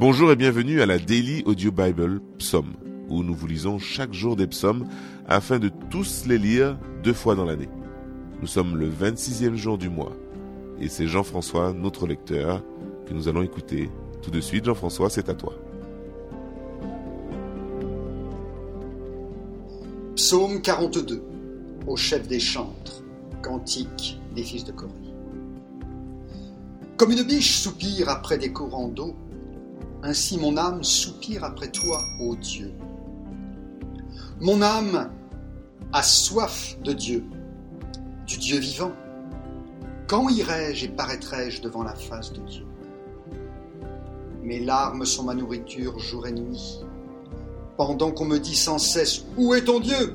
Bonjour et bienvenue à la Daily Audio Bible Psaume, où nous vous lisons chaque jour des psaumes afin de tous les lire deux fois dans l'année. Nous sommes le 26e jour du mois et c'est Jean-François, notre lecteur, que nous allons écouter. Tout de suite, Jean-François, c'est à toi. Psaume 42 au chef des chantres, cantique des fils de Corée. Comme une biche soupire après des courants d'eau, ainsi mon âme soupire après toi, ô Dieu. Mon âme a soif de Dieu, du Dieu vivant. Quand irai-je et paraîtrai-je devant la face de Dieu? Mes larmes sont ma nourriture jour et nuit, pendant qu'on me dit sans cesse Où est ton Dieu?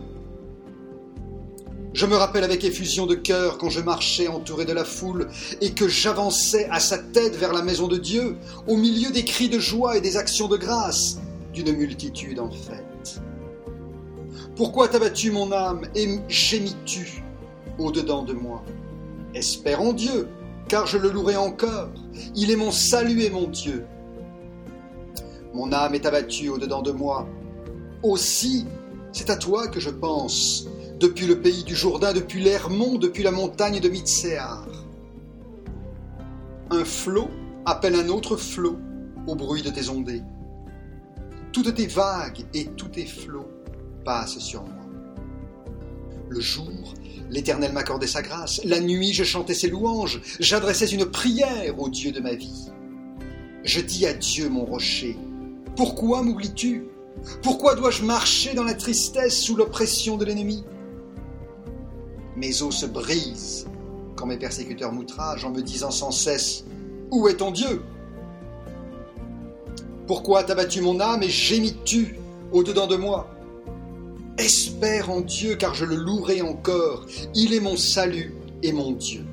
Je me rappelle avec effusion de cœur quand je marchais entouré de la foule et que j'avançais à sa tête vers la maison de Dieu, au milieu des cris de joie et des actions de grâce d'une multitude en fête. Pourquoi t'as battu mon âme et gémis-tu au-dedans de moi? Espère en Dieu, car je le louerai encore. Il est mon salut et mon Dieu. Mon âme est abattue au-dedans de moi. Aussi, c'est à toi que je pense depuis le pays du Jourdain, depuis l'Hermont, depuis la montagne de Mitzéar. Un flot appelle un autre flot au bruit de tes ondées. Toutes tes vagues et tous tes flots passent sur moi. Le jour, l'Éternel m'accordait sa grâce. La nuit, je chantais ses louanges. J'adressais une prière au Dieu de ma vie. Je dis à Dieu, mon rocher, pourquoi m'oublies-tu? Pourquoi dois-je marcher dans la tristesse sous l'oppression de l'ennemi? Mes os se brisent quand mes persécuteurs m'outragent en me disant sans cesse Où est ton Dieu? Pourquoi t'as battu mon âme et gémis-tu au-dedans de moi? Espère en Dieu car je le louerai encore. Il est mon salut et mon Dieu.